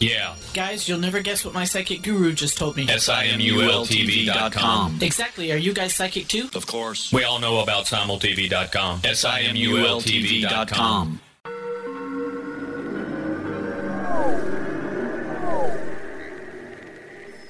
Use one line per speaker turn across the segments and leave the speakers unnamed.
Yeah.
Guys, you'll never guess what my psychic guru just told me.
S-I-M-U-L-T-V.com.
Exactly. Are you guys psychic too?
Of course.
We all know about simultv.com. S-I-M-U-L-T-V.com.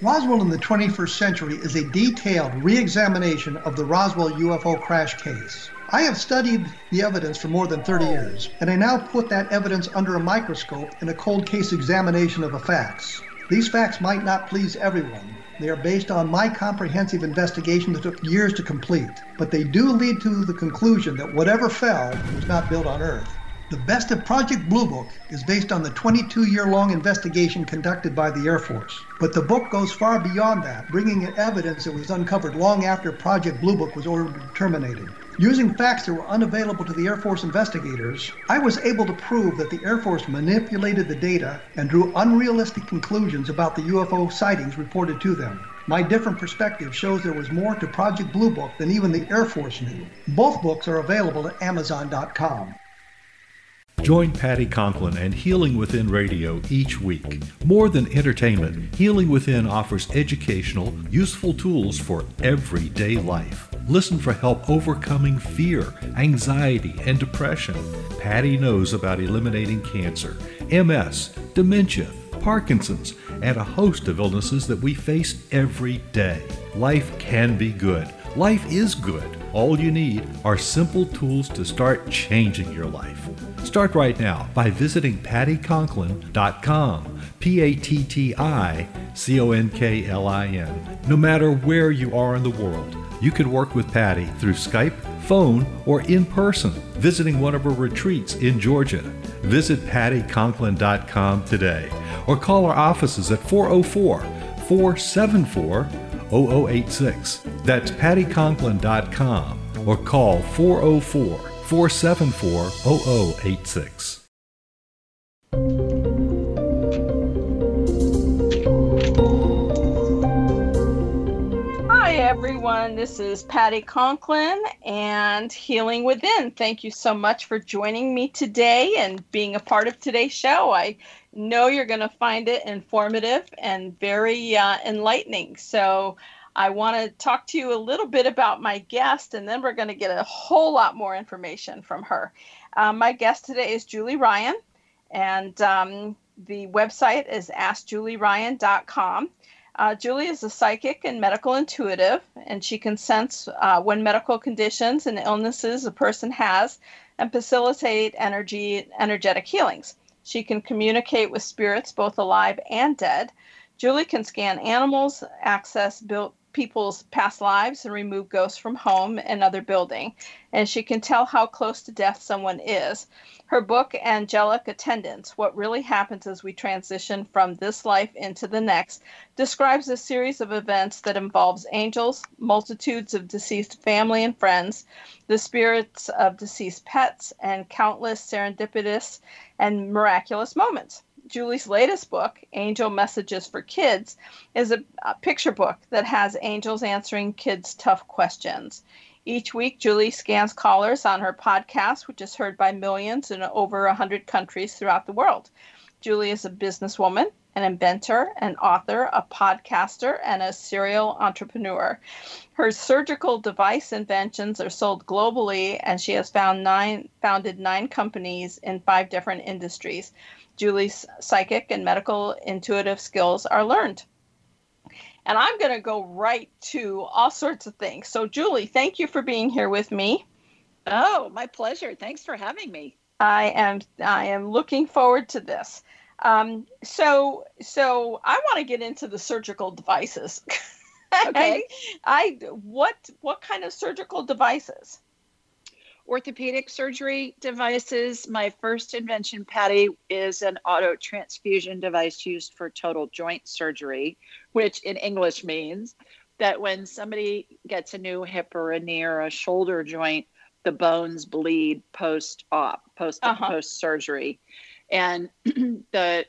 Roswell in the 21st Century is a detailed re examination of the Roswell UFO crash case. I have studied the evidence for more than 30 years, and I now put that evidence under a microscope in a cold case examination of the facts. These facts might not please everyone. They are based on my comprehensive investigation that took years to complete, but they do lead to the conclusion that whatever fell was not built on Earth. The best of Project Blue Book is based on the 22 year long investigation conducted by the Air Force. But the book goes far beyond that, bringing in evidence that was uncovered long after Project Blue Book was ordered terminated. Using facts that were unavailable to the Air Force investigators, I was able to prove that the Air Force manipulated the data and drew unrealistic conclusions about the UFO sightings reported to them. My different perspective shows there was more to Project Blue Book than even the Air Force knew. Both books are available at Amazon.com.
Join Patti Conklin and Healing Within Radio each week. More than entertainment, Healing Within offers educational, useful tools for everyday life. Listen for help overcoming fear, anxiety, and depression. Patti knows about eliminating cancer, MS, dementia, Parkinson's, and a host of illnesses that we face every day. Life can be good. Life is good. All you need are simple tools to start changing your life. Start right now by visiting patticonklin.com. P A T T I C O N K L I N. No matter where you are in the world, you can work with Patti through Skype, phone, or in person, visiting one of her retreats in Georgia. Visit patticonklin.com today or call our offices at 404 474 0086. That's patticonklin.com or call 404 474 0086.
Everyone. This is Patti Conklin and Healing Within. Thank you so much for joining me today and being a part of today's show. I know you're going to find it informative and very uh, enlightening. So, I want to talk to you a little bit about my guest, and then we're going to get a whole lot more information from her. Um, my guest today is Julie Ryan, and um, the website is AskJulieRyan.com. Uh, Julie is a psychic and medical intuitive, and she can sense uh, when medical conditions and illnesses a person has and facilitate energy energetic healings. She can communicate with spirits, both alive and dead. Julie can scan animals, access built people's past lives, and remove ghosts from home and other building. And she can tell how close to death someone is. Her book, Angelic Attendants What Really Happens as We Transition from This Life into the Next, describes a series of events that involves angels, multitudes of deceased family and friends, the spirits of deceased pets, and countless serendipitous and miraculous moments. Julie's latest book, Angel Messages for Kids, is a, a, picture book that has angels answering kids' tough questions. Each week, Julie scans callers on her podcast, which is heard by millions in over 100 countries throughout the world. Julie is a businesswoman, an inventor, an author, a podcaster, and a serial entrepreneur. Her surgical device inventions are sold globally, and she has found nine, founded nine companies in five different industries. Julie's psychic and medical intuitive skills are learned. And I'm going to go right to all sorts of things. So, Julie, thank you for being here with me.
Oh, my pleasure. Thanks for having me.
I am I am looking forward to this. Um, so so I want to get into the surgical devices.
okay.
I, I what what kind of surgical devices?
Orthopedic surgery devices. My first invention, Patti, is an auto transfusion device used for total joint surgery, which in English means that when somebody gets a new hip or a knee or a shoulder joint, the bones bleed post op, post uh-huh. post surgery and the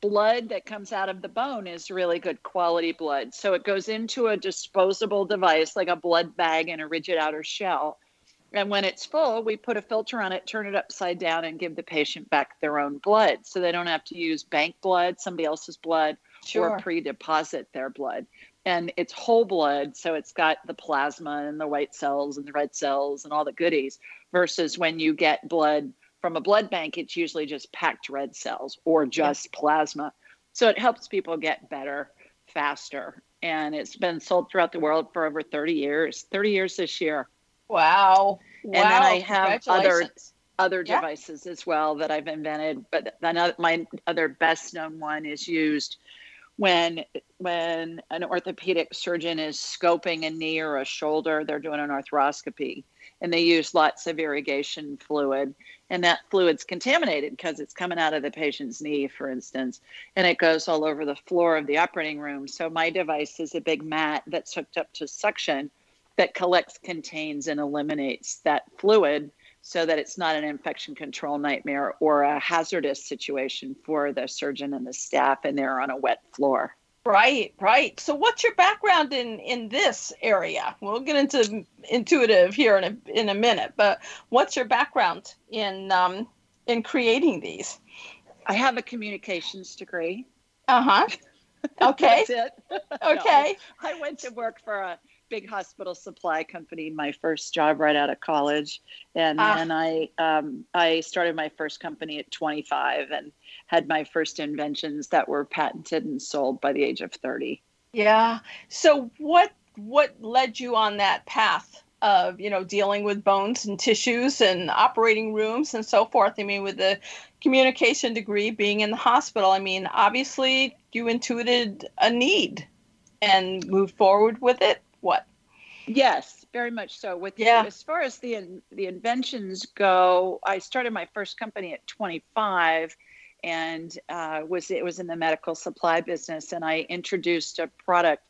blood that comes out of the bone is really good quality blood. So it goes into a disposable device like a blood bag in a rigid outer shell. And when it's full, we put a filter on it, turn it upside down, and give the patient back their own blood. So they don't have to use bank blood, somebody else's blood, sure. or pre deposit their blood. And it's whole blood. So it's got the plasma and the white cells and the red cells and all the goodies, versus when you get blood from a blood bank, it's usually just packed red cells or just yeah. plasma. So it helps people get better faster. And it's been sold throughout the world for over 30 years, 30 years this year.
Wow.
And wow. then I have other other yeah. devices as well that I've invented. But my other best known one is used when when an orthopedic surgeon is scoping a knee or a shoulder, they're doing an arthroscopy and they use lots of irrigation fluid and that fluid's contaminated because it's coming out of the patient's knee for instance and it goes all over the floor of the operating room. So my device is a big mat that's hooked up to suction that collects contains and eliminates that fluid so that it's not an infection control nightmare or a hazardous situation for the surgeon and the staff and they're on a wet floor
Right, right. So, what's your background in in this area? We'll get into intuitive here in a in a minute, but what's your background in um, in creating these?
I have a communications degree.
Uh huh. Okay.
That's it.
Okay.
no, I went to work for a big hospital supply company my first job right out of college. And ah. then i um, i started my first company at 25 and had my first inventions that were patented and sold by the age of 30
yeah. So what what led you on that path of you know dealing with bones and tissues and operating rooms and so forth? I mean with the communication degree being in the hospital i mean obviously you intuited a need and moved forward with it what?
Yes, very much so. With yeah. as far as the the inventions go, I started my first company at 25, and uh, was it was in the medical supply business, and I introduced a product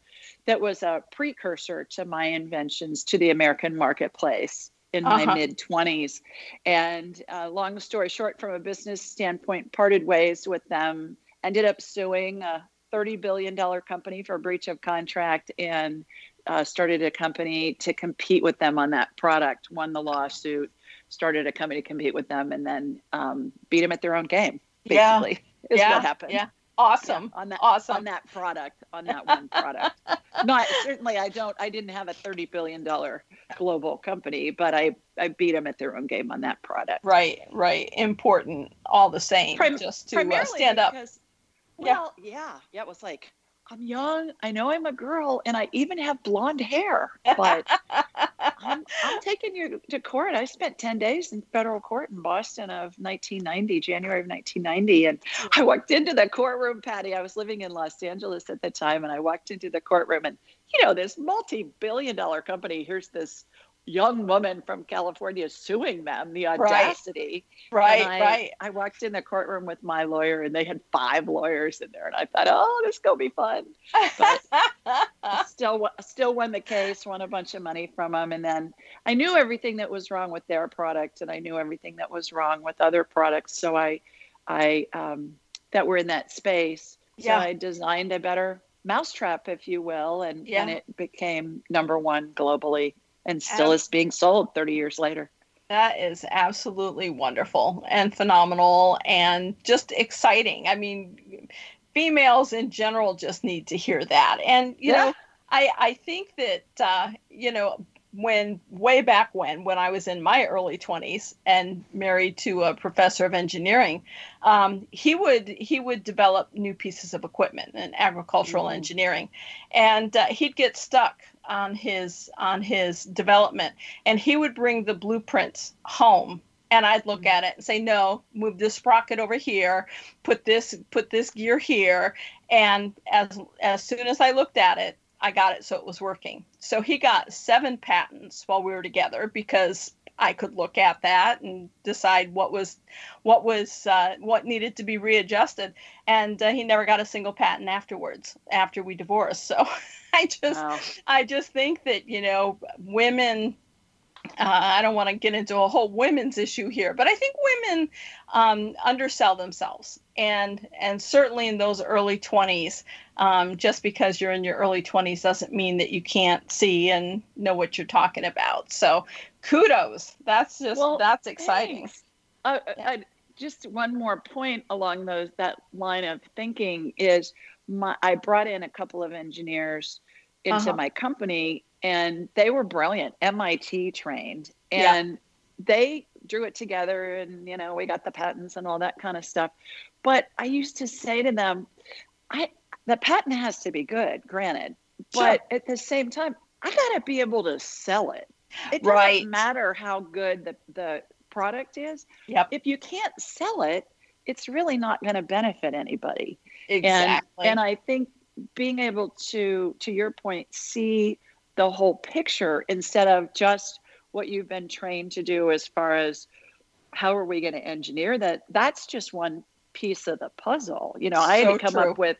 that was a precursor to my inventions to the American marketplace in my uh-huh. mid 20s. And uh, long story short, from a business standpoint, parted ways with them. Ended up suing a $30 billion company for breach of contract and uh, started a company to compete with them on that product, won the lawsuit, started a company to compete with them, and then um, beat them at their own game. Basically,
yeah.
is
yeah.
what happened.
Yeah. Awesome.
Yeah, on that
awesome.
on that product, on that one product. Not certainly I don't I didn't have a 30 billion dollar global company, but I I beat them at their own game on that product.
Right, right. Important all the same Prim- just to uh, stand
because, up. Well, yeah. yeah. Yeah, it was like I'm young. I know I'm a girl, and I even have blonde hair. But I'm, I'm, taking you to court. I spent 10 days in federal court in Boston of 1990, January of 1990. And I walked into the courtroom, Patti. I was living in Los Angeles at the time, and I walked into the courtroom, and you know, this multi billion dollar company, here's this young woman from California suing them, the audacity.
Right,
I,
right.
I walked in the courtroom with my lawyer and they had five lawyers in there and I thought, oh, this is going to be fun. But still, still won the case, won a bunch of money from them. And then I knew everything that was wrong with their product and I knew everything that was wrong with other products. So I, I, um, that were in that space. So yeah. I designed a better mousetrap, if you will, and, yeah. and it became number one globally and still is being sold 30 years later.
That is absolutely wonderful and phenomenal and just exciting. I mean, females in general just need to hear that. And, you yeah. know, I, I think that, uh, you know, when way back when, when I was in my early 20s and married to a professor of engineering, um, he would he would develop new pieces of equipment in agricultural mm. engineering, and uh, he'd get stuck on his on his development, and he would bring the blueprints home and I'd look mm. at it and say, no, move this sprocket over here, put this put this gear here, and as as soon as I looked at it, I got it so it was working. So he got seven patents while we were together because I could look at that and decide what was what was uh, what needed to be readjusted. And uh, he never got a single patent afterwards after we divorced. So I just wow. I just think that you know women uh, I don't want to get into a whole women's issue here, but I think women um, undersell themselves, and and certainly in those early twenties, um, just because you're in your early twenties doesn't mean that you can't see and know what you're talking about. So, kudos. That's just well, that's exciting.
Uh, yeah. I, just one more point along those that line of thinking is my I brought in a couple of engineers into uh-huh. my company and they were brilliant, MIT trained, and yeah. they drew it together, and you know we got the patents and all that kind of stuff. But I used to say to them, I the patent has to be good, granted, but sure. at the same time, I got to be able to sell it. It doesn't right. matter how good the the product is.
Yep.
If you can't sell it, it's really not going to benefit anybody.
Exactly.
And, and I think being able to, to your point, see the whole picture instead of just what you've been trained to do as far as how are we going to engineer that that's just one piece of the puzzle you know so i had to come true. up with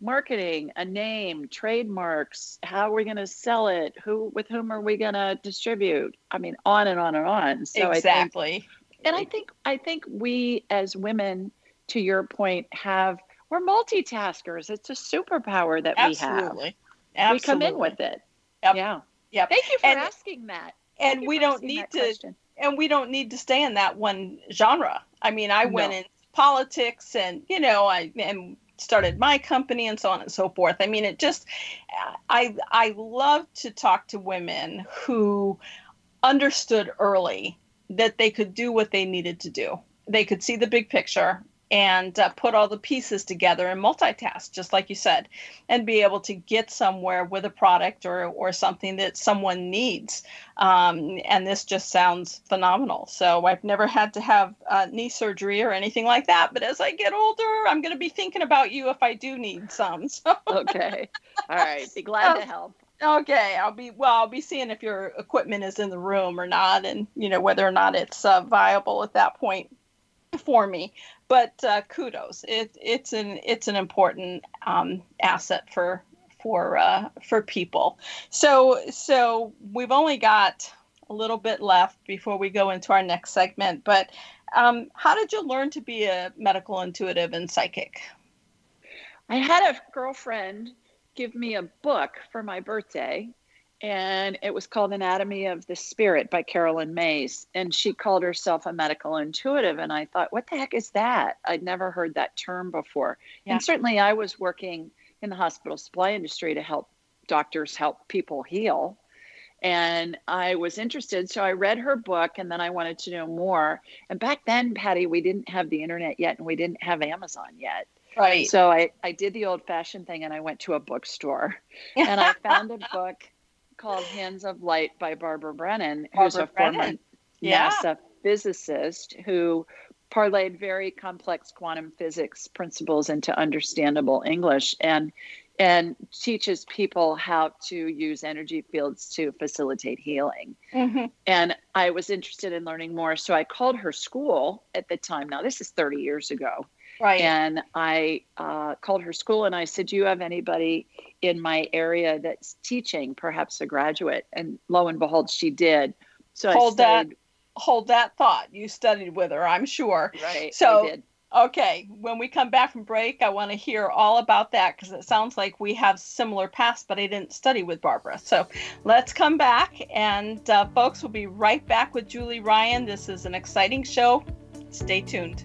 marketing a name trademarks how are we going to sell it who with whom are we going to distribute i mean on and on and on
so exactly
and i think i think we as women to your point have we're multitaskers it's a superpower that
Absolutely.
we have Absolutely. we come in with it
Yep.
Yeah.
Yep.
Thank you for and, asking that.
Thank and we don't need to question. and we don't need to stay in that one genre. I mean, I no. went in politics and you know, I and started my company and so on and so forth. I mean, it just I I love to talk to women who understood early that they could do what they needed to do. They could see the big picture and uh, put all the pieces together and multitask, just like you said, and be able to get somewhere with a product or, or something that someone needs. Um, and this just sounds phenomenal. So I've never had to have uh, knee surgery or anything like that. But as I get older, I'm going to be thinking about you if I do need some. So.
okay. All right. Be glad to help.
Okay, I'll be well. I'll be seeing if your equipment is in the room or not, and you know whether or not it's uh, viable at that point for me but uh, kudos. It, it's an it's an important um, asset for for uh, for people. So so we've only got a little bit left before we go into our next segment. But um, how did you learn to be a medical intuitive and psychic?
I had a girlfriend give me a book for my birthday and it was called Anatomy of the Spirit by Caroline Myss. And she called herself a medical intuitive. And I thought, what the heck is that? I'd never heard that term before. Yeah. And certainly I was working in the hospital supply industry to help doctors help people heal. And I was interested. So I read her book and then I wanted to know more. And back then, Patti, we didn't have the internet yet and we didn't have Amazon yet.
Right.
So I, I did the old fashioned thing and I went to a bookstore and I found a book called Hands of Light by Barbara Brennan, Barbara who's a Brennan. former yeah. NASA physicist who parlayed very complex quantum physics principles into understandable English and and teaches people how to use energy fields to facilitate healing. Mm-hmm. And I was interested in learning more, so I called her school at the time. Now this is 30 years ago.
Right.
And I uh, called her school and I said, Do you have anybody in my area that's teaching, perhaps a graduate? And lo and behold, she did. So
hold
studied,
that hold that thought. You studied with her, I'm sure.
Right.
So Okay, when we come back from break, I want to hear all about that because it sounds like we have similar paths, but I didn't study with Barbara. So let's come back, and uh, folks, we'll be right back with Julie Ryan. This is an exciting show. Stay tuned.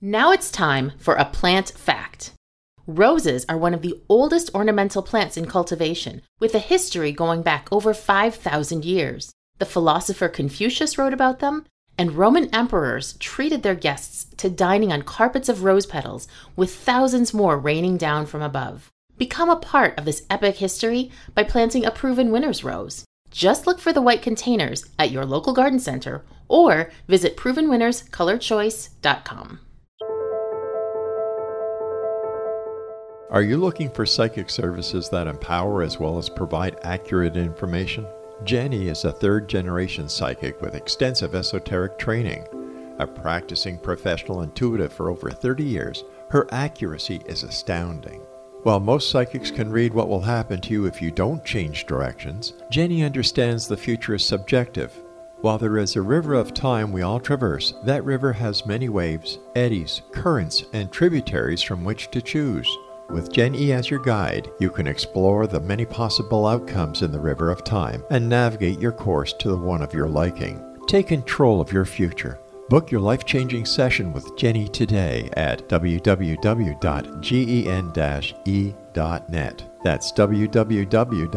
Now it's time for a plant fact. Roses are one of the oldest ornamental plants in cultivation, with a history going back over 5,000 years. The philosopher Confucius wrote about them, and Roman emperors treated their guests to dining on carpets of rose petals, with thousands more raining down from above. Become a part of this epic history by planting a proven winner's rose. Just look for the white containers at your local garden center or visit provenwinnerscolorchoice.com.
Are you looking for psychic services that empower as well as provide accurate information? Jenny is a third generation psychic with extensive esoteric training. A practicing professional intuitive for over 30 years, her accuracy is astounding. While most psychics can read what will happen to you if you don't change directions, Jenny understands the future is subjective. While there is a river of time we all traverse, that river has many waves, eddies, currents, and tributaries from which to choose. With Gen E as your guide, you can explore the many possible outcomes in the river of time and navigate your course to the one of your liking. Take control of your future. Book your life changing session with Jenny today at www.gen-e.net. That's www.gen-e.net.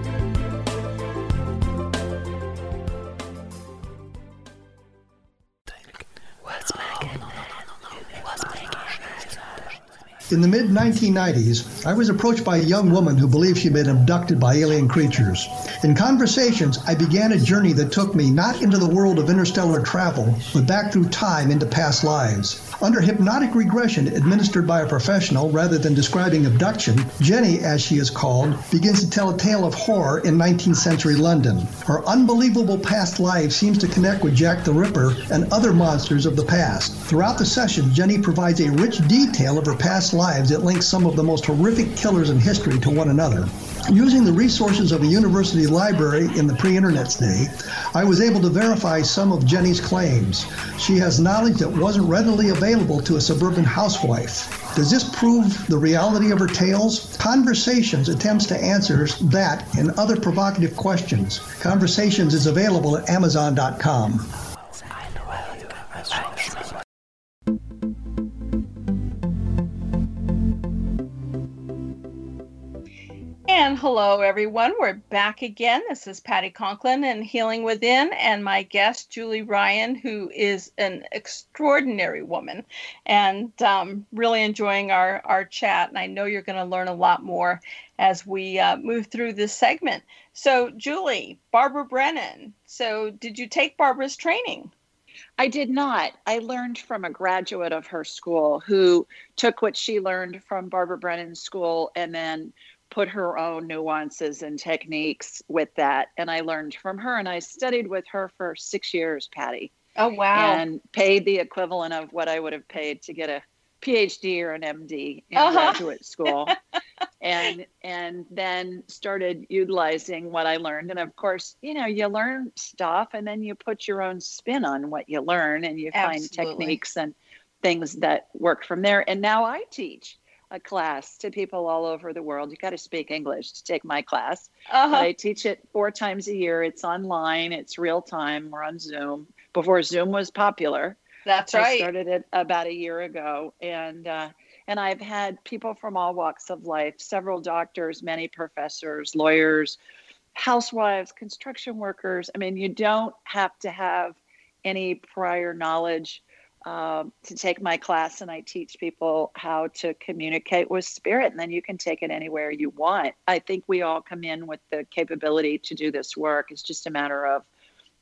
In the mid 1990s, I was approached by a young woman who believed she'd been abducted by alien creatures. In conversations, I began a journey that took me not into the world of interstellar travel, but back through time into past lives. Under hypnotic regression administered by a professional rather than describing abduction, Jenny, as she is called, begins to tell a tale of horror in 19th century London. Her unbelievable past life seems to connect with Jack the Ripper and other monsters of the past. Throughout the session, Jenny provides a rich detail of her past lives that links some of the most horrific killers in history to one another. Using the resources of a university library in the pre internet day, I was able to verify some of Jenny's claims. She has knowledge that wasn't readily available to a suburban housewife. Does this prove the reality of her tales? Conversations attempts to answer that and other provocative questions. Conversations is available at Amazon.com.
And hello, everyone. We're back again. This is Patti Conklin and Healing Within, and my guest, Julie Ryan, who is an extraordinary woman and um, really enjoying our, our chat. And I know you're going to learn a lot more as we uh, move through this segment. So, Julie, Barbara Brennan. So, did you take Barbara's training?
I did not. I learned from a graduate of her school who took what she learned from Barbara Brennan's school and then put her own nuances and techniques with that. And I learned from her and I studied with her for six years, Patti.
Oh, wow.
And paid the equivalent of what I would have paid to get a PhD or an MD in uh-huh. graduate school. and and then started utilizing what I learned. And of course, you know, you learn stuff and then you put your own spin on what you learn and you Absolutely. find techniques and things that work from there. And now I teach a class to people all over the world. You got to speak English to take my class. Uh-huh. I teach it four times a year. It's online. It's real time. We're on Zoom. Before Zoom was popular,
that's right.
I started it about a year ago, and uh, and I've had people from all walks of life, several doctors, many professors, lawyers, housewives, construction workers. I mean, you don't have to have any prior knowledge um, to take my class, and I teach people how to communicate with spirit, and then you can take it anywhere you want. I think we all come in with the capability to do this work. It's just a matter of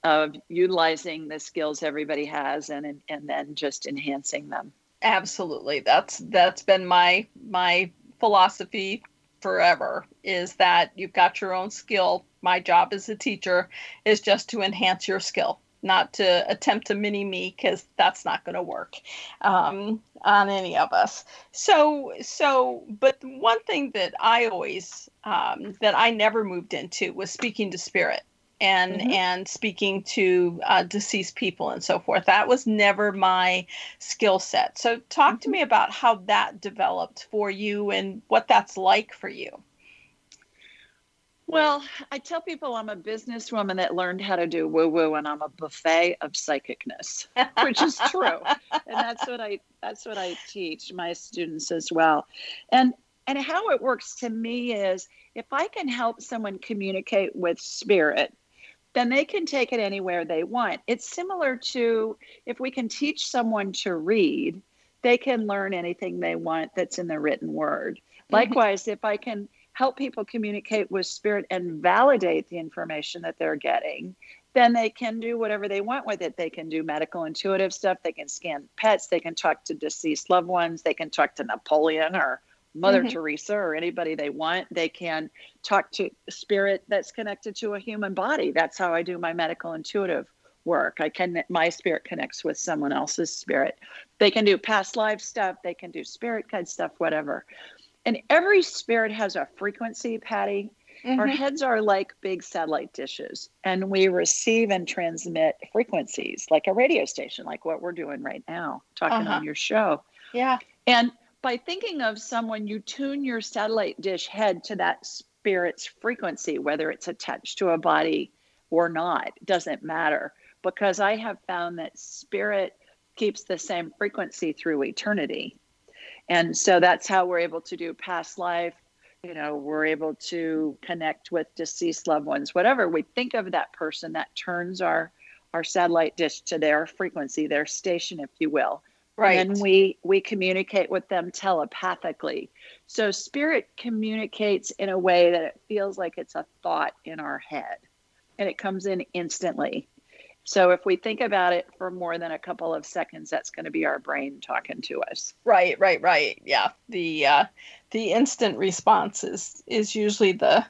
of utilizing the skills everybody has and and then just enhancing them.
Absolutely, that's that's been my my philosophy forever. Is that you've got your own skill. My job as a teacher is just to enhance your skill not to attempt to mini me because that's not going to work um, on any of us. So, so, but one thing that I always, um, that I never moved into was speaking to spirit and mm-hmm. and speaking to uh, deceased people and so forth. That was never my skill set. So, talk mm-hmm. to me about how that developed for you and what that's like for you.
Well, I tell people I'm a businesswoman that learned how to do woo woo, and I'm a buffet of psychicness, which is true, and that's what I that's what I teach my students as well. And and how it works to me is if I can help someone communicate with spirit, then they can take it anywhere they want. It's similar to if we can teach someone to read, they can learn anything they want that's in the written word. Mm-hmm. Likewise, if I can help people communicate with spirit and validate the information that they're getting, then they can do whatever they want with it. They can do medical intuitive stuff, they can scan pets, they can talk to deceased loved ones, they can talk to Napoleon or Mother mm-hmm. Teresa or anybody they want. They can talk to spirit that's connected to a human body. That's how I do my medical intuitive work. I can my spirit connects with someone else's spirit. They can do past life stuff, they can do spirit guide stuff, whatever. And every spirit has a frequency, Patti. Mm-hmm. Our heads are like big satellite dishes, and we receive and transmit frequencies like a radio station, like what we're doing right now, talking uh-huh. on your show.
Yeah.
And by thinking of someone, you tune your satellite dish head to that spirit's frequency, whether it's attached to a body or not, doesn't matter. Because I have found that spirit keeps the same frequency through eternity. And so that's how we're able to do past life. You know, we're able to connect with deceased loved ones, whatever we think of that person that turns our our satellite dish to their frequency, their station, if you will. Right. And we we communicate with them telepathically. So spirit communicates in a way that it feels like it's a thought in our head and it comes in instantly. So if we think about it for more than a couple of seconds, that's going to be our brain talking to us.
Right, right, right. Yeah. The uh, the instant response is is usually the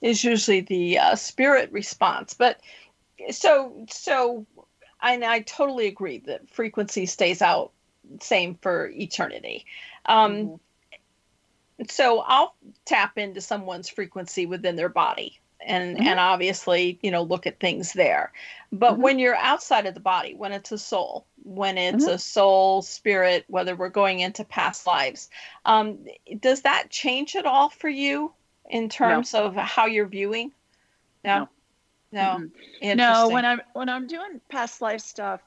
is usually the uh, spirit response. But so so I, I totally agree that frequency stays out same for eternity. Um, mm-hmm. So I'll tap into someone's frequency within their body and mm-hmm. and obviously you know look at things there but mm-hmm. when you're outside of the body when it's a soul when it's mm-hmm. a soul spirit whether we're going into past lives um, does that change at all for you in terms no. of how you're viewing no no
no, no when i'm when i'm doing past life stuff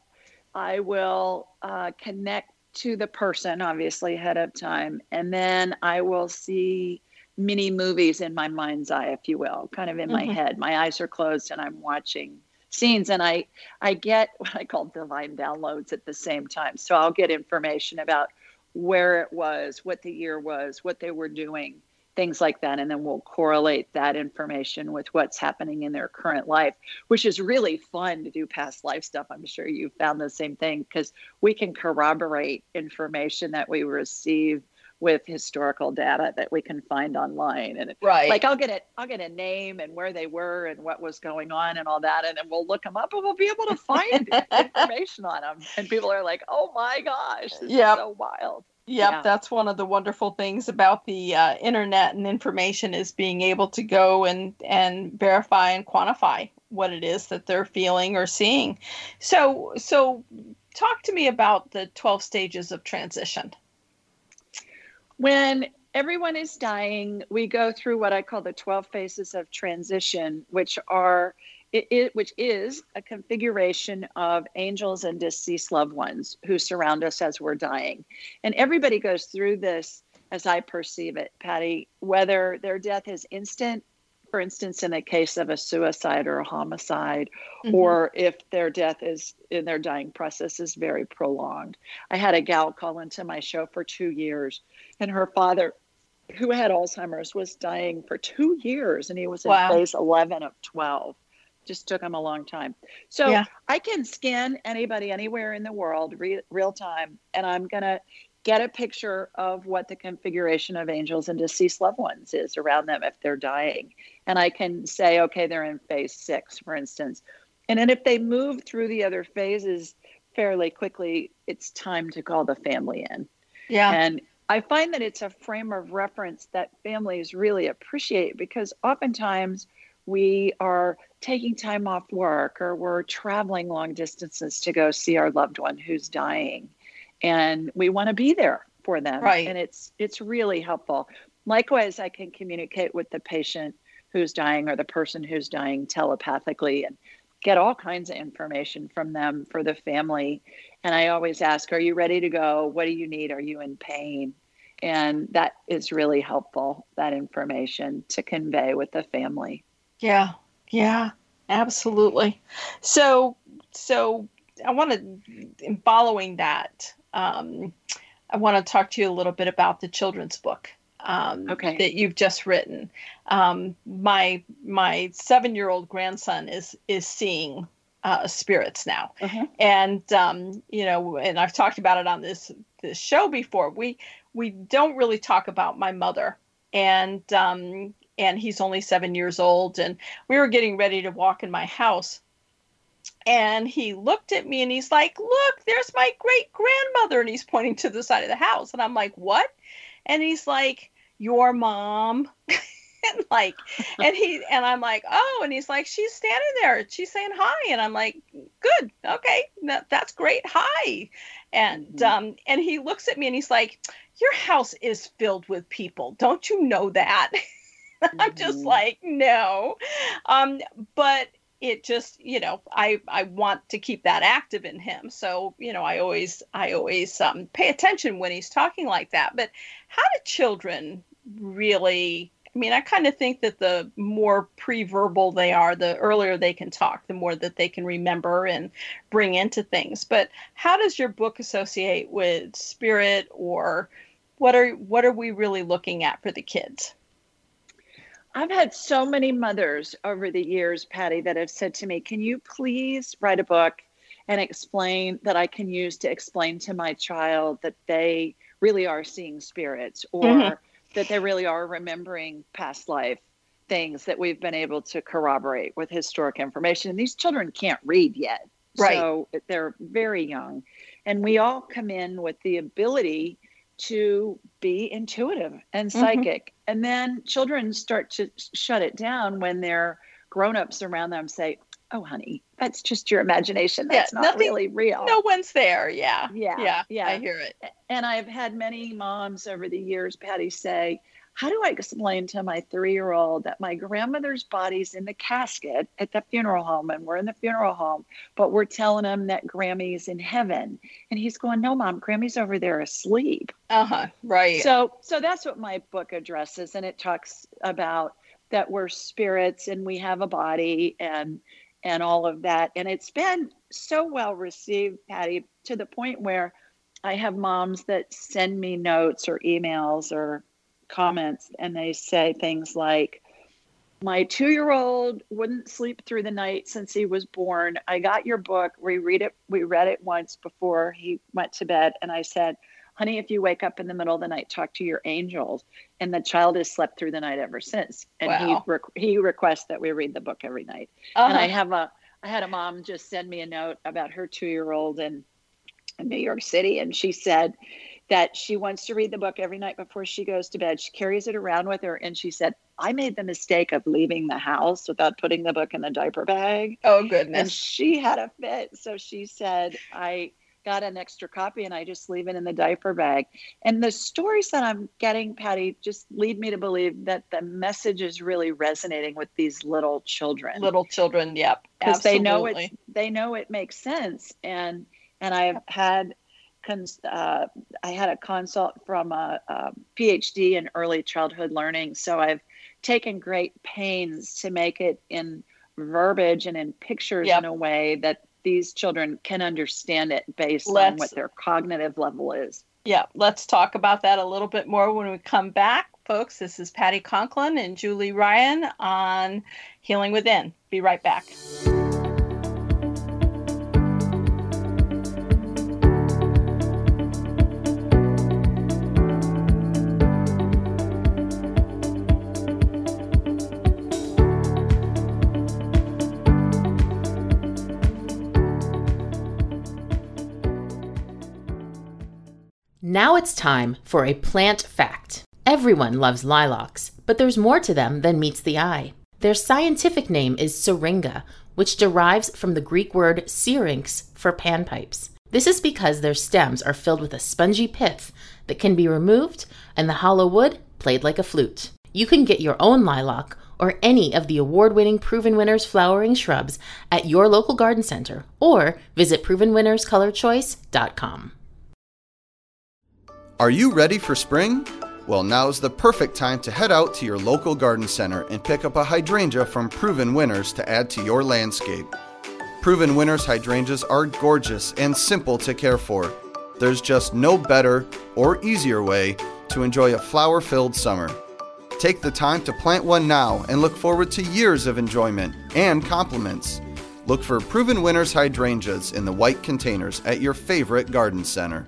i will uh, connect to the person obviously ahead of time and then i will see mini movies in my mind's eye, if you will, kind of in my
Mhm.
head. My eyes are closed and I'm watching scenes and I I get what I call divine downloads at the same time. So I'll get information about where it was, what the year was, what they were doing, things like that. And then we'll correlate that information with what's happening in their current life, which is really fun to do past life stuff. I'm sure you found the same thing because we can corroborate information that we receive with historical data that we can find online and
Right.
like i'll get it i'll get a name and where they were and what was going on and all that and then we'll look them up and we'll be able to find information on them and people are like oh my gosh this
Yep.
is so wild
Yep,
Yeah.
that's one of the wonderful things about the uh, internet and information is being able to go and and verify and quantify what it is that they're feeling or seeing. So so talk to me about the 12 stages of transition.
When everyone is dying we go through what i call the 12 phases of transition which are it, it, which is a configuration of angels and deceased loved ones who surround us as we're dying. And everybody goes through this as i perceive it patti whether their death is instant for instance in a case of a suicide or a homicide
Mhm.
or if their death is in their dying process is very prolonged i had a gal call into my show for two years and her father who had alzheimer's was dying for two years and he was in phase 11 of 12 just took him a long time so
Yeah.
i can scan anybody anywhere in the world re- real time and i'm going to get a picture of what the configuration of angels and deceased loved ones is around them if they're dying. And i can say okay they're in phase six for instance. And then if they move through the other phases fairly quickly it's time to call the family in.
Yeah.
and I find that it's a frame of reference that families really appreciate because oftentimes we are taking time off work or we're traveling long distances to go see our loved one who's dying and we want to be there for them
Right.
and it's it's really helpful likewise i can communicate with the patient who's dying or the person who's dying telepathically and get all kinds of information from them for the family and I always ask, Are you ready to go? What do you need? Are you in pain? And that is really helpful, that information to convey with the family.
Yeah, yeah, absolutely. So, so I want to, in following that, um, I want to talk to you a little bit about the children's book um,
Okay.
that you've just written. Um, my my seven year old grandson is is seeing uh, spirits now,
Uh-huh.
and um, you know, and I've talked about it on this this show before. We we don't really talk about my mother, and um, and he's only seven years old, and we were getting ready to walk in my house, and he looked at me and he's like, "Look, there's my great grandmother," and he's pointing to the side of the house, and I'm like, "What?" And he's like, "Your mom." and like and he and i'm like oh and he's like she's standing there. She's saying hi. And i'm like good. Okay. That, that's great. Hi. And um and he looks at me and he's like your house is filled with people. Don't you know that? I'm just
Mhm.
like no. Um but it just you know i i want to keep that active in him. So you know i always i always um, pay attention when he's talking like that. But how do children really i mean i kind of think that the more pre-verbal they are the earlier they can talk the more that they can remember and bring into things. But how does your book associate with spirit or what are what are we really looking at for the kids
I've had so many mothers over the years, Patti, that have said to me, Can you please write a book and explain that I can use to explain to my child that they really are seeing spirits or
Mhm.
that they really are remembering past life things that we've been able to corroborate with historic information? And these children can't read yet.
Right.
So they're very young. And we all come in with the ability to be intuitive and
Mhm.
psychic. And then children start to sh- shut it down when their grown-ups around them say, "Oh, honey, that's just your imagination.
Yeah,
That's not
nothing-
really real."
no one's there yeah
Yeah,
yeah
yeah.
i hear it
And I've had many moms over the years, Patti, say, how do I explain to my three year old that my grandmother's body's in the casket at the funeral home and we're in the funeral home, but we're telling him that Grammy's in heaven? And he's going, No, mom, Grammy's over there asleep.
Uh huh. Right.
So, so that's what my book addresses. And it talks about that we're spirits and we have a body and and all of that. And it's been so well received, Patti, to the point where I have moms that send me notes or emails or comments and they say things like, my two year old wouldn't sleep through the night since he was born. I got your book. We read it. We read it once before he went to bed. And I said, honey, if you wake up in the middle of the night, talk to your angels. And the child has slept through the night ever since. And wow. he, re- he requests that we read the book every night. Uh-huh. And I have a, I had a mom just send me a note about her two year old in, in New York City. And she said, that she wants to read the book every night before she goes to bed. She carries it around with her. And she said, I made the mistake of leaving the house without putting the book in the diaper bag.
Oh, goodness.
And she had a fit. So she said, I got an extra copy and I just leave it in the diaper bag. And the stories that I'm getting, Patti, just lead me to believe that the message is really resonating with these little children.
Little children, yep.
Because they know it they know it makes sense. And and I've had uh, I had a consult from a, a, PhD in early childhood learning. So I've taken great pains to make it in verbiage and in pictures yep. in a way that these children can understand it based let's, on what their cognitive level is.
Yeah, let's talk about that a little bit more when we come back. Folks, this is Patti Conklin and Julie Ryan on Healing Within. Be right back.
Now it's time for a plant fact. Everyone loves lilacs, but there's more to them than meets the eye. Their scientific name is syringa, which derives from the Greek word syrinx for panpipes. This is because their stems are filled with a spongy pith that can be removed and the hollow wood played like a flute. You can get your own lilac or any of the award winning Proven Winners flowering shrubs at your local garden center or visit ProvenWinnersColorChoice.com.
Are you ready for spring? Well, now's the perfect time to head out to your local garden center and pick up a hydrangea from Proven Winners to add to your landscape. Proven Winners hydrangeas are gorgeous and simple to care for. There's just no better or easier way to enjoy a flower filled summer. Take the time to plant one now and look forward to years of enjoyment and compliments. Look for Proven Winners hydrangeas in the white containers at your favorite garden center.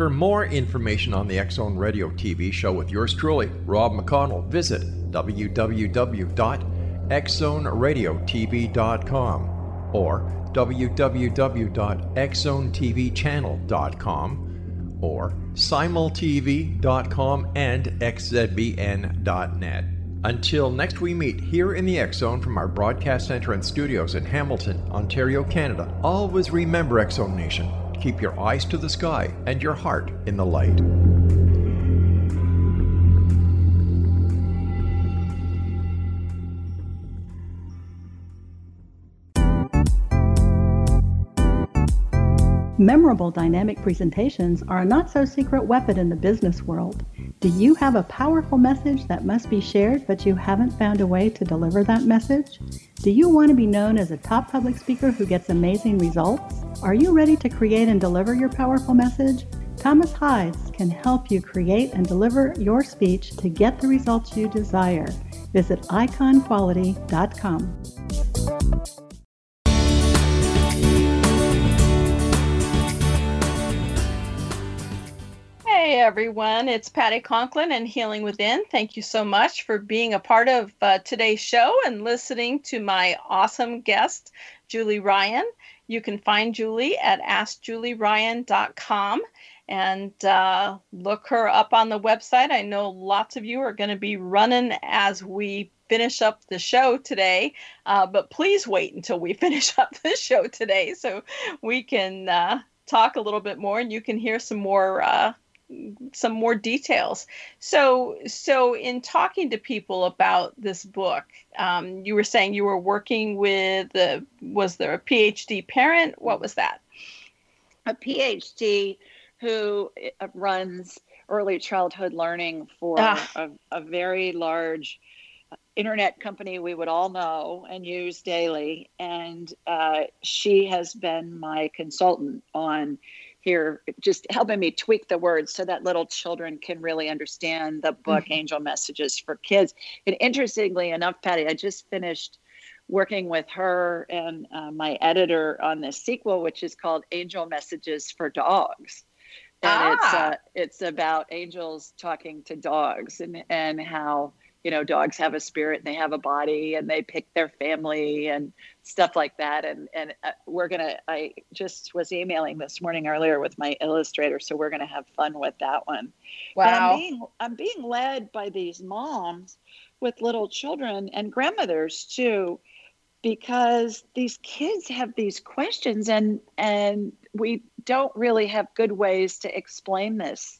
For more information on the Zone Radio TV show with yours truly, Rob McConnell, visit www.xzoneradiotv.com or www.xzonetvchannel.com or simultv.com and xzbn.net. Until next we meet here in the Zone from our broadcast center and studios in Hamilton, Ontario, Canada, always remember Zone Nation. Keep your eyes to the sky and your heart in the light.
Memorable dynamic presentations are a not so secret weapon in the business world. Do you have a powerful message that must be shared, but you haven't found a way to deliver that message? Do you want to be known as a top public speaker who gets amazing results? Are you ready to create and deliver your powerful message? Thomas Hides can help you create and deliver your speech to get the results you desire. Visit iconquality.com.
everyone, it's Patti Conklin and Healing Within. Thank you so much for being a part of uh, today's show and listening to my awesome guest, Julie Ryan. You can find Julie at AskJulieRyan.com and uh, look her up on the website. I know lots of you are going to be running as we finish up the show today, uh, but please wait until we finish up the show today so we can uh, talk a little bit more and you can hear some more uh, some more details. So, so in talking to people about this book, um, you were saying you were working with the was there a PhD parent? What was that?
A PhD who uh, runs early childhood learning for ah. a, a very large internet company we would all know and use daily. And uh, she has been my consultant on here just helping me tweak the words so that little children can really understand the book mm-hmm. angel messages for kids and interestingly enough patti i just finished working with her and uh, my editor on this sequel which is called angel messages for dogs and ah. it's uh, it's about angels talking to dogs and and how you know dogs have a spirit and they have a body and they pick their family and stuff like that. And and uh, we're gonna i just was emailing this morning earlier with my illustrator so we're gonna have fun with that one.
Wow
I'm being, I'm being led by these moms with little children and grandmothers too because these kids have these questions and and we don't really have good ways to explain this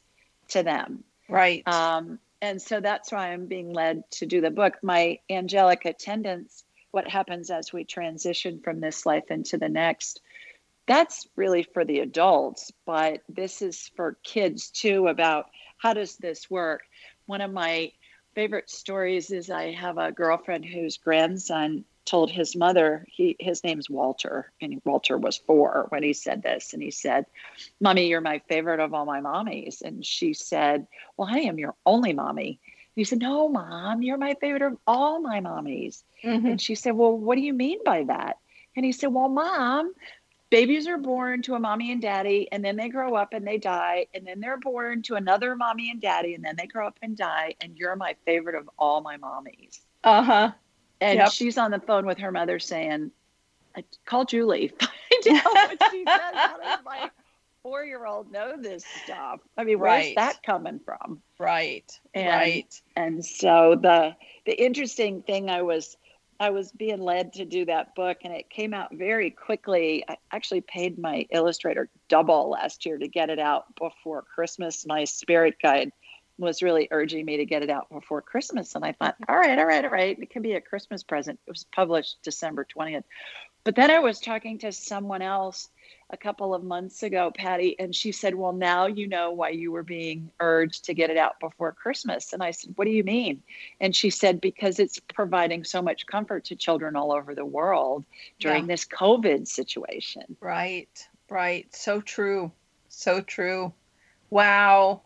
to them.
Right.
Um, and so that's why I'm being led to do the book. My angelic attendants, what happens as we transition from this life into the next, that's really for the adults, but this is for kids too about how does this work. One of my favorite stories is I have a girlfriend whose grandson told his mother he his name's Walter and Walter was 4 when he said this and he said mommy you're my favorite of all my mommies. And she said well I am your only mommy. And he said no mom you're my favorite of all my mommies. Mm-hmm. and she said well what do you mean by that? And he said well mom babies are born to a mommy and daddy and then they grow up and they die and then they're born to another mommy and daddy and then they grow up and die and you're my favorite of all my mommies.
Uh-huh
and yep. she's on the phone with her mother saying, "Call Julie, find out what she says." How does my four-year-old know this stuff? I mean, where's right. that coming from?
Right.
And,
right.
And so the the interesting thing I was I was being led to do that book, and it came out very quickly. I actually paid my illustrator double last year to get it out before Christmas. My spirit guide was really urging me to get it out before Christmas. And I thought, mm-hmm. all right, all right, all right. It can be a Christmas present. It was published December 20th. But then I was talking to someone else a couple of months ago, Patti, and she said, Well, now you know why you were being urged to get it out before Christmas. And I said, What do you mean? And she said, Because it's providing so much comfort to children all over the world during yeah. this COVID situation.
Right, right. So true. So true. Wow.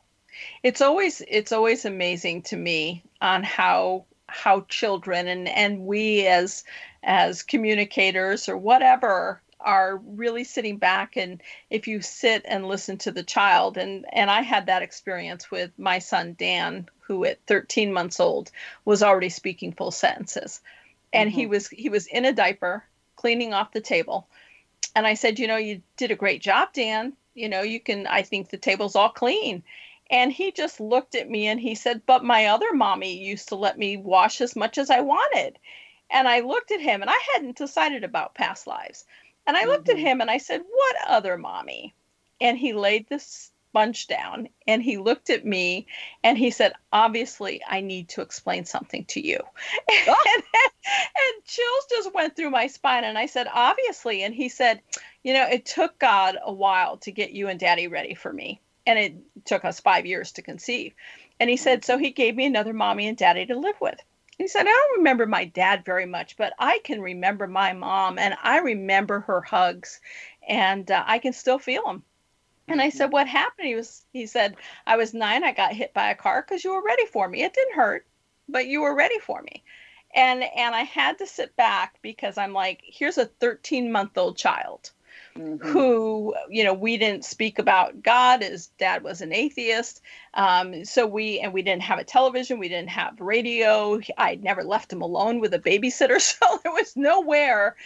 It's always it's always amazing to me on how how children and and we as as communicators or whatever are really sitting back and if you sit and listen to the child and and I had that experience with my son Dan who at 13 months old was already speaking full sentences. And mm-hmm. he was he was in a diaper cleaning off the table. And I said you know you did a great job Dan. You know you can I think the table's all clean and he just looked at me and he said but my other mommy used to let me wash as much as I wanted and I looked at him and I hadn't decided about past lives and I looked mm-hmm. at him and I said, What other mommy? And he laid the sponge down and he looked at me and he said, Obviously, I need to explain something to you. Oh. and, and chills just went through my spine. And I said, Obviously. And he said, You know, it took God a while to get you and daddy ready for me. And it took us five years to conceive. And he said, So he gave me another mommy and daddy to live with. He said, I don't remember my dad very much, but I can remember my mom and I remember her hugs and uh, I can still feel them. And I said, What happened? He was he said, I was nine, I got hit by a car because you were ready for me. It didn't hurt, but you were ready for me. And and I had to sit back because I'm like, here's a 13 month old child mm-hmm. who, you know, we didn't speak about God. His dad was an atheist. Um, so we, and we didn't have a television, we didn't have radio. I'd never left him alone with a babysitter. So there was nowhere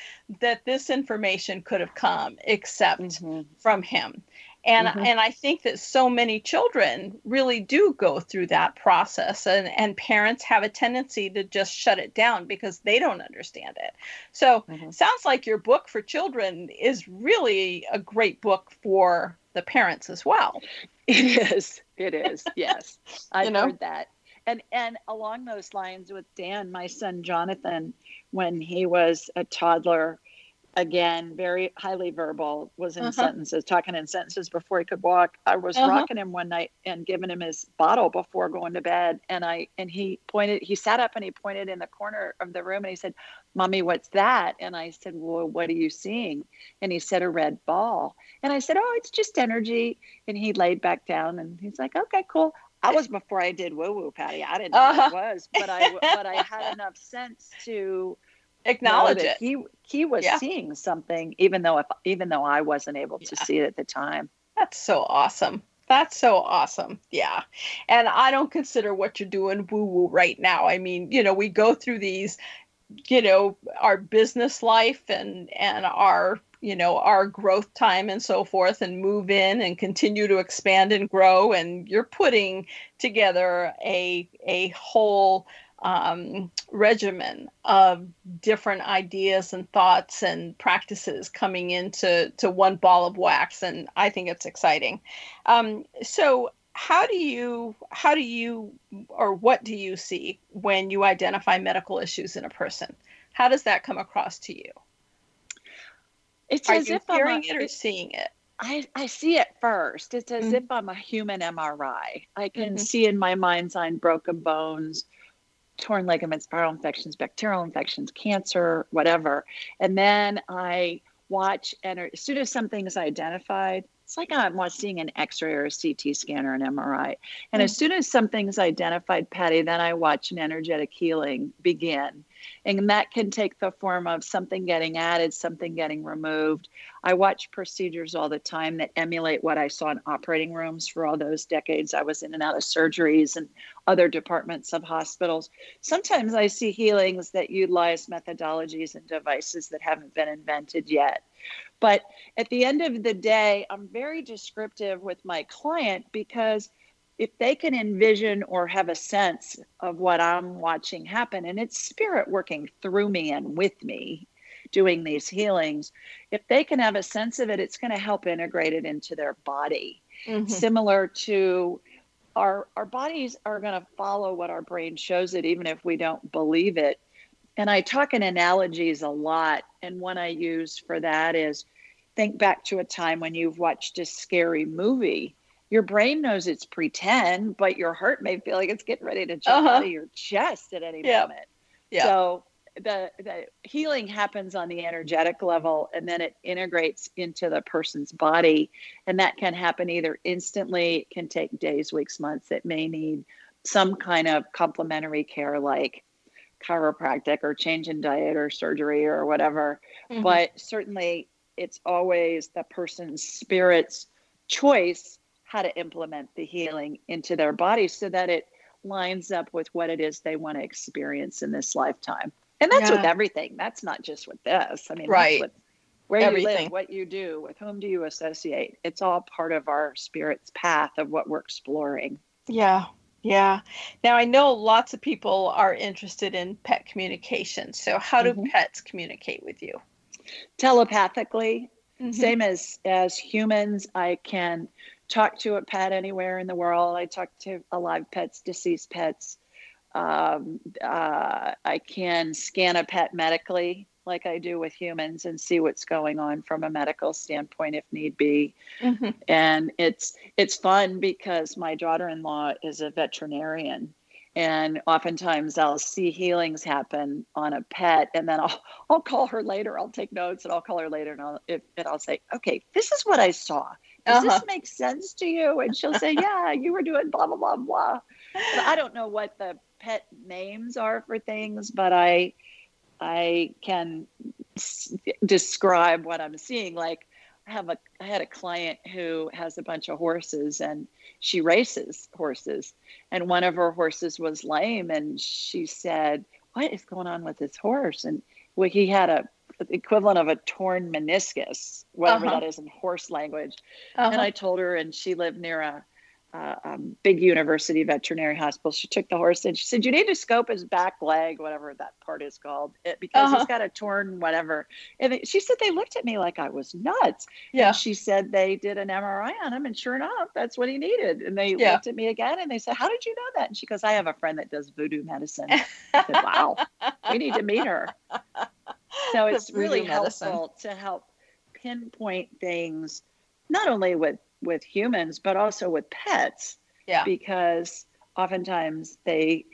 that this information could have come except mm-hmm. from him and mm-hmm. and i think that so many children really do go through that process and and parents have a tendency to just shut it down because they don't understand it so mm-hmm. sounds like your book for children is really a great book for the parents as well
it is it is yes i you know? heard that and and along those lines with dan my son jonathan when he was a toddler again very highly verbal was in uh-huh. sentences talking in sentences before he could walk i was uh-huh. rocking him one night and giving him his bottle before going to bed and i and he pointed he sat up and he pointed in the corner of the room and he said mommy what's that and i said well what are you seeing and he said a red ball and i said oh it's just energy and he laid back down and he's like okay cool I was before I did woo woo, Patti. I didn't know uh-huh. what it was, but I but I had enough sense to
acknowledge it.
He he was yeah. seeing something, even though if even though I wasn't able to yeah. see it at the time.
That's so awesome. That's so awesome. Yeah. And I don't consider what you're doing woo woo right now. I mean, you know, we go through these, you know, our business life and and our you know our growth time and so forth and move in and continue to expand and grow and you're putting together a a whole um, regimen of different ideas and thoughts and practices coming into to one ball of wax, and I think it's exciting. Um, so, how do you how do you or what do you see when you identify medical issues in a person? How does that come across to you?
It's
Are
as
you
if
hearing
I'm
a, it or seeing it.
I, I see it first. It's as mm-hmm. if I'm a human MRI. I can mm-hmm. see in my mind's eye broken bones, torn ligaments, viral infections, bacterial infections, cancer, whatever. And then I watch, and er, as soon as something is identified, it's like I'm seeing an X-ray or a CT scan or an MRI. And mm-hmm. as soon as something's identified, Patti, then I watch an energetic healing begin. And that can take the form of something getting added, something getting removed. I watch procedures all the time that emulate what I saw in operating rooms for all those decades. I was in and out of surgeries and other departments of hospitals. Sometimes I see healings that utilize methodologies and devices that haven't been invented yet. But at the end of the day, I'm very descriptive with my client because if they can envision or have a sense of what I'm watching happen, and it's spirit working through me and with me doing these healings, if they can have a sense of it, it's going to help integrate it into their body. Mm-hmm. Similar to our our bodies are going to follow what our brain shows it, even if we don't believe it. And I talk in analogies a lot, and one I use for that is think back to a time when you've watched a scary movie your brain knows it's pretend, but your heart may feel like it's getting ready to jump uh-huh. out of your chest at any moment. Yeah. So the the healing happens on the energetic level and then it integrates into the person's body and that can happen either instantly it can take days weeks months it may need some kind of complementary care like chiropractic or change in diet or surgery or whatever mm-hmm. but certainly it's always the person's spirit's choice how to implement the healing into their body so that it lines up with what it is they want to experience in this lifetime and that's yeah. with everything. That's not just with this. I mean,
right.
With where Everything. you live, what you do, with whom do you associate. It's all part of our spirit's path of what we're exploring.
Yeah. Yeah. Now I know lots of people are interested in pet communication. So how do mm-hmm. pets communicate with you?
Telepathically. Mm-hmm. Same as as humans, I can talk to a pet anywhere in the world. I talk to alive pets, deceased pets um, uh, I can scan a pet medically, like I do with humans, and see what's going on from a medical standpoint if need be. Mm-hmm. And it's it's fun because my daughter-in-law is a veterinarian, and oftentimes I'll see healings happen on a pet, and then I'll I'll call her later. I'll take notes, and I'll call her later, and I'll if, and I'll say, okay, this is what I saw. Does uh-huh. this make sense to you? And she'll say, yeah, you were doing blah blah blah blah. But I don't know what the pet names are for things, but I I can s- describe what I'm seeing. Like I have a I had a client who has a bunch of horses and she races horses, and one of her horses was lame, and she said, "What is going on with this horse?" And well, he had a equivalent of a torn meniscus, whatever uh-huh. that is in horse language. Uh-huh. And I told her, and she lived near a uh, um, big university veterinary hospital. She took the horse and she said, "You need to scope his back leg, whatever that part is called, it, because uh-huh. he's got a torn whatever." And they, she said they looked at me like I was nuts. Yeah. And she said they did an MRI on him, and sure enough, that's what he needed. And they yeah. looked at me again and they said, "How did you know that?" And she goes, "I have a friend that does voodoo medicine." I said, "Wow, we need to meet her." So it's really helpful to help pinpoint things, not only with with humans but also with pets.
Yeah.
Because oftentimes they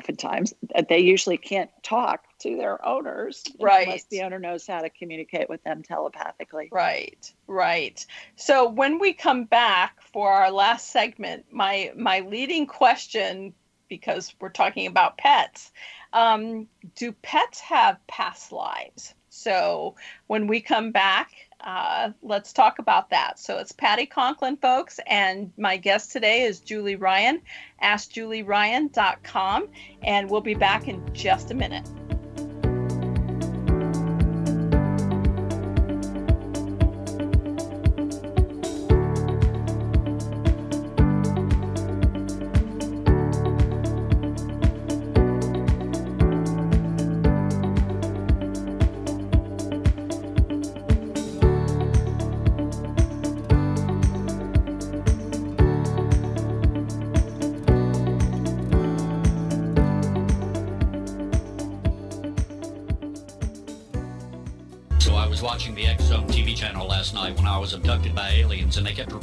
oftentimes they usually can't talk to their owners
right.
unless the owner knows how to communicate with them telepathically.
Right right. So when we come back for our last segment my my leading question because we're talking about pets um, do pets have past lives? So when we come back uh, let's talk about that. So it's Patti Conklin, folks, and my guest today is Julie Ryan. AskJulieRyan.com, and we'll be back in just a minute.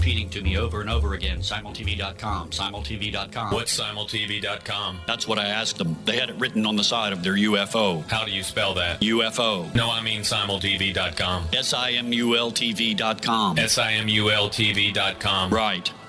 Repeating to me over and over again, simultv.com, simultv.com.
What's simultv.com?
That's what I asked them. They had it written on the side of their UFO.
How do you spell that?
UFO.
No, I mean simultv.com.
S-I-M-U-L-T-V.com.
S-I-M-U-L-T-V.com.
Right.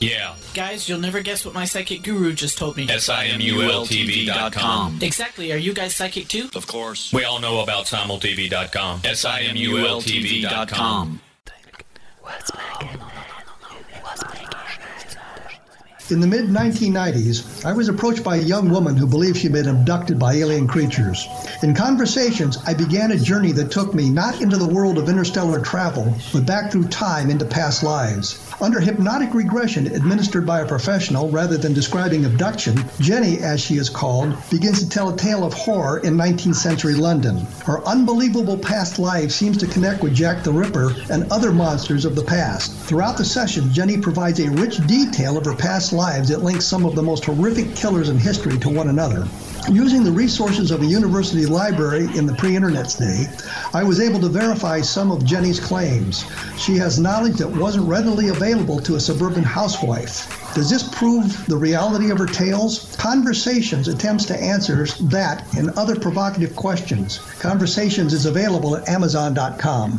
Yeah.
Guys, you'll never guess what my psychic guru just told me.
SIMULTV.com.
Exactly. Are you guys psychic too?
Of course.
We all know about SimulTV.com. SIMULTV.com. What's making?
In the mid 1990s, I was approached by a young woman who believed she'd been abducted by alien creatures. In conversations, I began a journey that took me not into the world of interstellar travel, but back through time into past lives. Under hypnotic regression administered by a professional rather than describing abduction, Jenny, as she is called, begins to tell a tale of horror in 19th century London. Her unbelievable past life seems to connect with Jack the Ripper and other monsters of the past. Throughout the session, Jenny provides a rich detail of her past lives that links some of the most horrific killers in history to one another. Using the resources of a university library in the pre internet day, I was able to verify some of Jenny's claims. She has knowledge that wasn't readily available to a suburban housewife. Does this prove the reality of her tales? Conversations attempts to answer that and other provocative questions. Conversations is available at Amazon.com.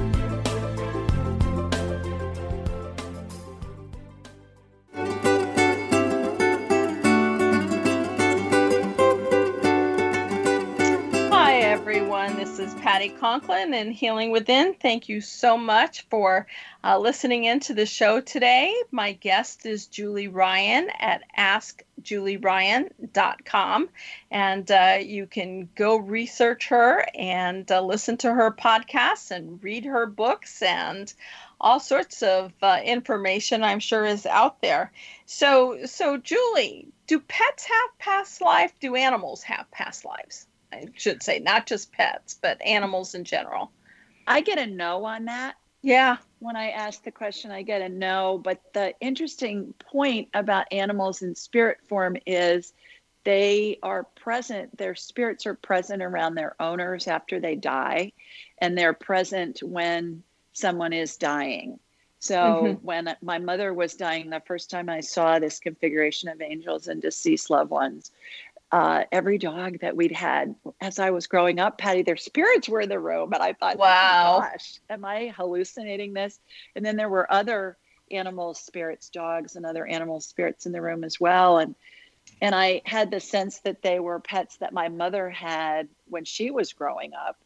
Is Patti Conklin and Healing Within. Thank you so much for uh, listening into the show today. My guest is Julie Ryan at AskJulieRyan.com, and uh, you can go research her and uh, listen to her podcasts and read her books and all sorts of uh, information. I'm sure is out there. So, so Julie, do pets have past life? Do animals have past lives? I should say, not just pets, but animals in general.
I get a no on that.
Yeah.
When I ask the question, I get a no. But the interesting point about animals in spirit form is they are present, their spirits are present around their owners after they die, and they're present when someone is dying. So mm-hmm. when my mother was dying, the first time I saw this configuration of angels and deceased loved ones, uh, every dog that we'd had as I was growing up, Patti, their spirits were in the room. And I thought, wow, oh gosh, am I hallucinating this? And then there were other animal spirits, dogs and other animal spirits in the room as well. And and I had the sense that they were pets that my mother had when she was growing up.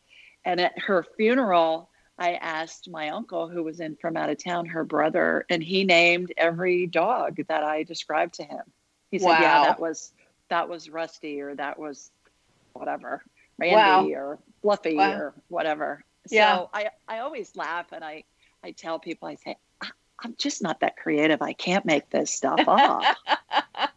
And at her funeral, I asked my uncle, who was in from out of town, her brother, and he named every dog that I described to him. He said, wow. "Yeah, that was that was Rusty or that was whatever, Randy wow. or Fluffy wow. or whatever. Yeah. So I, I always laugh and I, I tell people, I say, I'm just not that creative. I can't make this stuff up.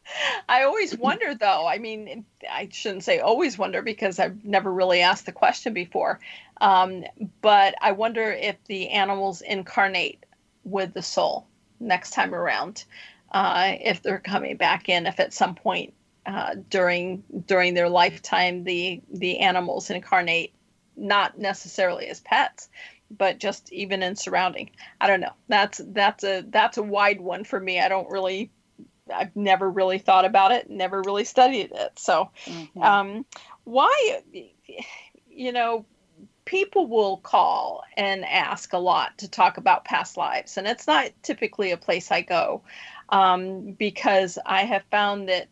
I always wonder, though. I mean, I shouldn't say always wonder because I've never really asked the question before. Um, but I wonder if the animals incarnate with the soul next time around, uh, if they're coming back in, if at some point uh, during during their lifetime the the animals incarnate not necessarily as pets but just even in surrounding. I don't know. That's that's a that's a wide one for me. I don't really i've never really thought about it never really studied it. So mm-hmm. um, why you know people will call and ask a lot to talk about past lives and it's not typically a place i go um, because i have found that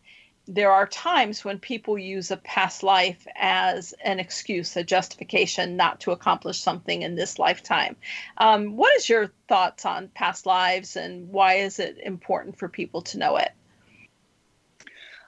there are times when people use a past life as an excuse, a justification not to accomplish something in this lifetime. Um, what is your thoughts on past lives and why is it important for people to know it?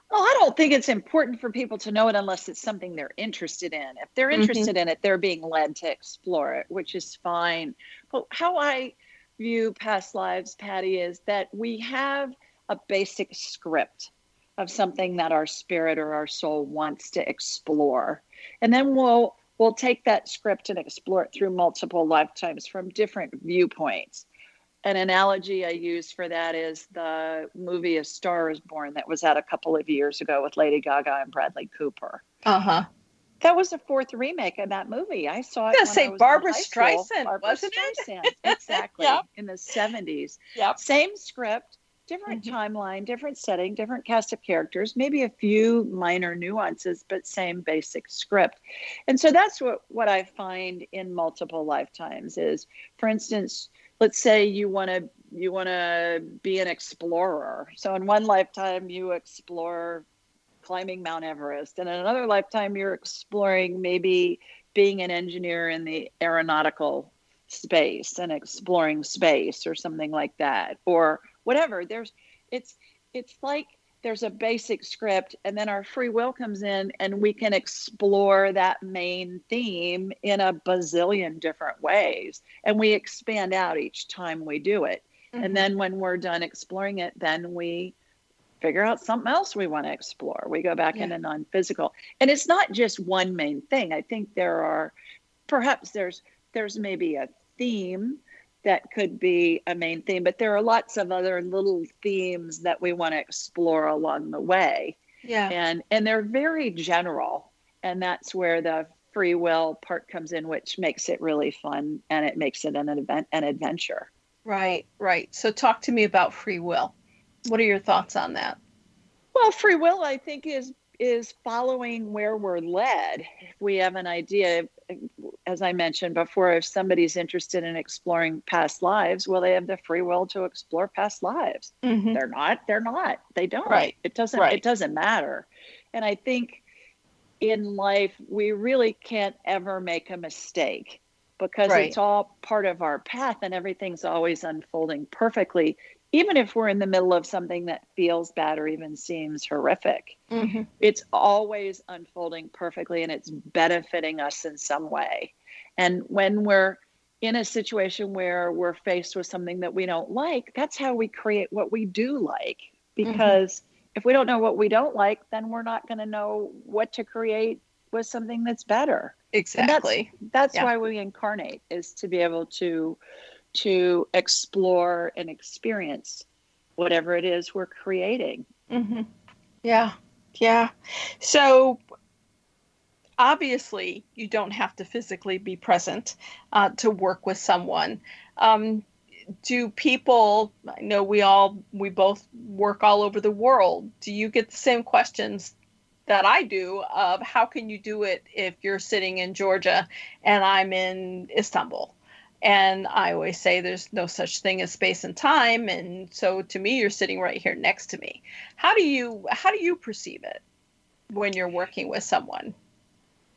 Well, I don't think it's important for people to know it unless it's something they're interested in. If they're mm-hmm. interested mm-hmm. in it, they're being led to explore it, which is fine. But how I view past lives, Patti, is that we have a basic script of something that our spirit or our soul wants to explore. And then we'll we'll take that script and explore it through multiple lifetimes from different viewpoints. an analogy I use for that is the movie A Star is Born that was out a couple of years ago with Lady Gaga and Bradley Cooper.
Uh huh.
That was the fourth remake of that movie. I saw it.
I was
when
say
I was
Barbara
school.
Streisand,
Barbara
wasn't
Streisand,
it?
exactly.
Yep.
In the seventies.
Yep.
Same script, different mm-hmm. timeline, different setting, different cast of characters, maybe a few minor nuances, but same basic script. And so that's what what I find in multiple lifetimes is, for instance, let's say you want to you want to be an explorer. So in one lifetime you explore climbing Mount Everest, and in another lifetime you're exploring maybe being an engineer in the aeronautical space and exploring space or something like that or whatever. There's it's it's like there's a basic script and then our free will comes in and we can explore that main theme in a bazillion different ways. And we expand out each time we do it.
Mhm.
and then when we're done exploring it then we figure out something else we want to explore. We go back
Yeah.
into non-physical. And it's not just one main thing. I think there are perhaps there's there's maybe a theme that could be a main theme but there are lots of other little themes that we want to explore along the way
Yeah.
and and they're very general and that's where the free will part comes in which makes it really fun and it makes it an event an adventure
Right, right. So talk to me about free will. What are your thoughts on that?
Well, free will, I think, is is following where we're led. If we have an idea, as I mentioned before, if somebody's interested in exploring past lives, well, they have the free will to explore past lives.
Mhm.
They're not. They're not. They don't.
Right.
It doesn't.
Right.
It doesn't matter. And I think in life we really can't ever make a mistake because
Right.
it's all part of our path and everything's always unfolding perfectly even if we're in the middle of something that feels bad or even seems horrific
Mhm.
it's always unfolding perfectly and it's benefiting us in some way and when we're in a situation where we're faced with something that we don't like that's how we create what we do like because if we don't know what we don't like then we're not going to know what to create with something that's better And that's-
Exactly.
that's
Yeah.
why we incarnate is to be able to to explore and experience whatever it is we're creating
hmm Yeah, yeah. So obviously, you don't have to physically be present uh, to work with someone. Um, do people? I know we all we both work all over the world. Do you get the same questions that I do of how can you do it if you're sitting in Georgia and I'm in Istanbul? And I always say there's no such thing as space and time. And so to me, you're sitting right here next to me. How do you how do you perceive it when you're working with someone?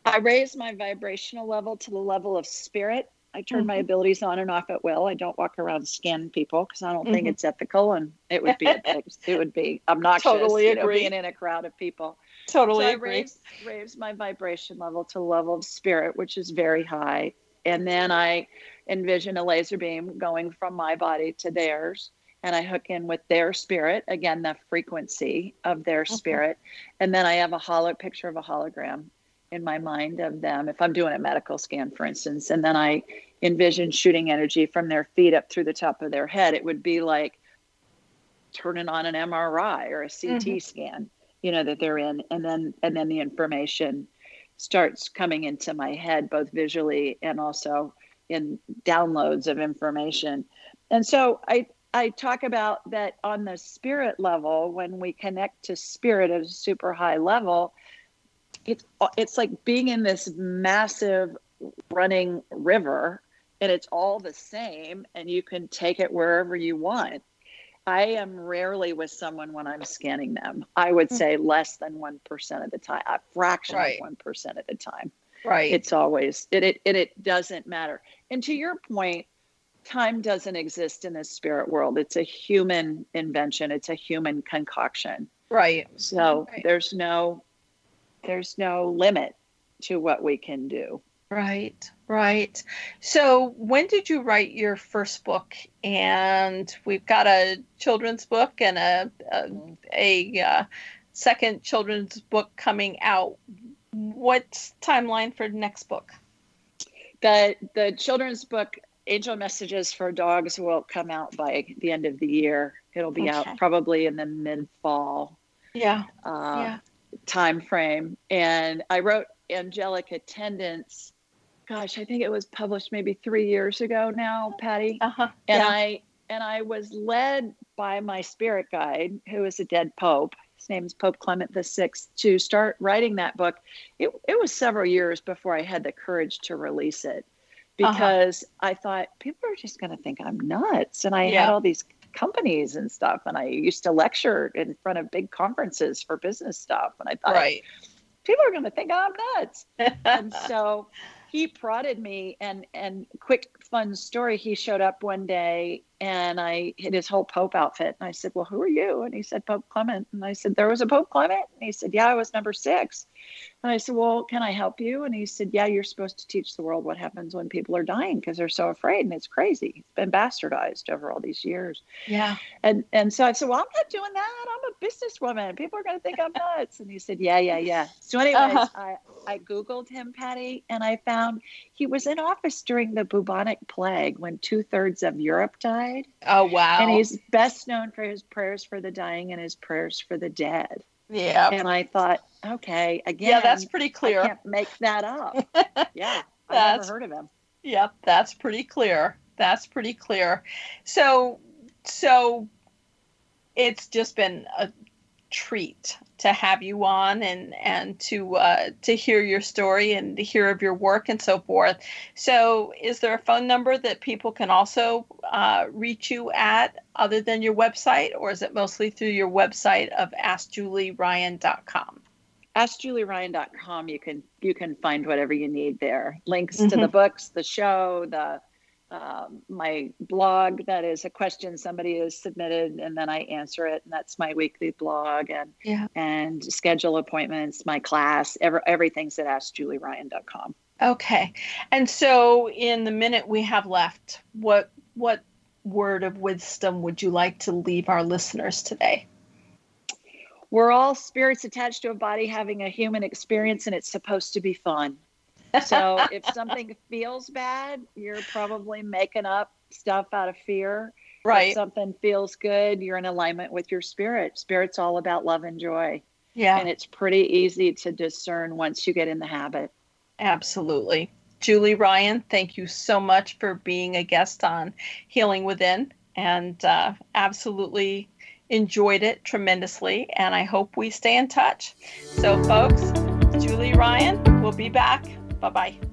I raise my vibrational level to the level of spirit. I turn my
Mhm.
abilities on and off at will. I don't walk around scanning people because I don't think
Mhm.
it's ethical and it would be it would be obnoxious.
Totally
you know,
agree.
being in a crowd of people.
Totally
so I
agree.
raise, raise my vibration level to level of spirit, which is very high. And then I envision a laser beam going from my body to theirs. And I hook in with their spirit, again, the frequency of their spirit. And then I have a hollow picture of a hologram in my mind of them. If I'm doing a medical scan, for instance, and then I envision shooting energy from their feet up through the top of their head, it would be like turning on an MRI or a CT
Mhm.
scan, you know, that they're in. And then, and then the information starts coming into my head, both visually and also in downloads of information. And so I, I talk about that on the spirit level, when we connect to spirit at a super high level, it's it's like being in this massive running river and it's all the same and you can take it wherever you want. I am rarely with someone when I'm scanning them. I would hmm. say less than 1% of the time, a fraction
Right.
of 1% of the time.
Right.
It's always it, it it it doesn't matter. And to your point, time doesn't exist in the spirit world. It's a human invention. It's a human concoction.
right.
So
Right.
there's no there's no limit to what we can do.
Right, right. So, when did you write your first book? And we've got a children's book and a a, a uh, second children's book coming out. What's timeline for next book?
The the children's book Angel Messages for Dogs will come out by the end of the year. It'll be
Okay.
out probably in the mid fall
Yeah.
uh,
Yeah.
time frame. And I wrote Angelic Attendants. Gosh, I think it was published maybe three years ago now, Patti.
Uh-huh.
And
yeah.
I and I was led by my spirit guide, who is a dead pope. His name is Pope Clement the Sixth, to start writing that book. It, it was several years before I had the courage to release it
Uh-huh.
because I thought people are just going to think I'm nuts. And I
Yeah.
had all these companies and stuff, and I used to lecture in front of big conferences for business stuff. And I thought,
right.
people are going to think I'm nuts. and so he prodded me and and quick fun story he showed up one day and i hit his whole pope outfit and i said well who are you and he said pope clement and i said there was a pope clement and he said yeah i was number six and i said well can i help you and he said yeah you're supposed to teach the world what happens when people are dying because they're so afraid and it's crazy it's been bastardized over all these years
Yeah.
and and so I said, Well, I'm not doing that. I'm a businesswoman. People are gonna think I'm nuts. And he said, Yeah, yeah, yeah. So anyways,
Uh-huh.
I, I Googled him, Patti, and I found he was in office during the bubonic plague when two thirds of Europe died.
Oh wow.
And he's best known for his prayers for the dying and his prayers for the dead.
yeah.
And I thought, okay, again,
Yeah, that's pretty
I
clear.
can't make that up. yeah. I've never heard of him.
Yep, that's pretty clear. That's pretty clear. So, so it's just been a treat to have you on and and to uh, to hear your story and to hear of your work and so forth. So, is there a phone number that people can also uh, reach you at other than your website, or is it mostly through your website of AskJulieRyan.com?
askjulieryan.com you can you can find whatever you need there links to
Mhm.
the books the show the um, my blog that is a question somebody has submitted and then i answer it and that's my weekly blog and
Yeah.
and schedule appointments my class every, everything's at askjulieryan.com
Okay. And so in the minute we have left, what what word of wisdom would you like to leave our listeners today?
we're all spirits attached to a body having a human experience and it's supposed to be fun so if something feels bad you're probably making up stuff out of fear
Right.
if something feels good you're in alignment with your spirit spirit's all about love and joy
Yeah.
and it's pretty easy to discern once you get in the habit
Absolutely. Julie Ryan, thank you so much for being a guest on Healing Within and uh, absolutely enjoyed it tremendously. And I hope we stay in touch. So, folks, Julie Ryan, we'll be back. Bye bye.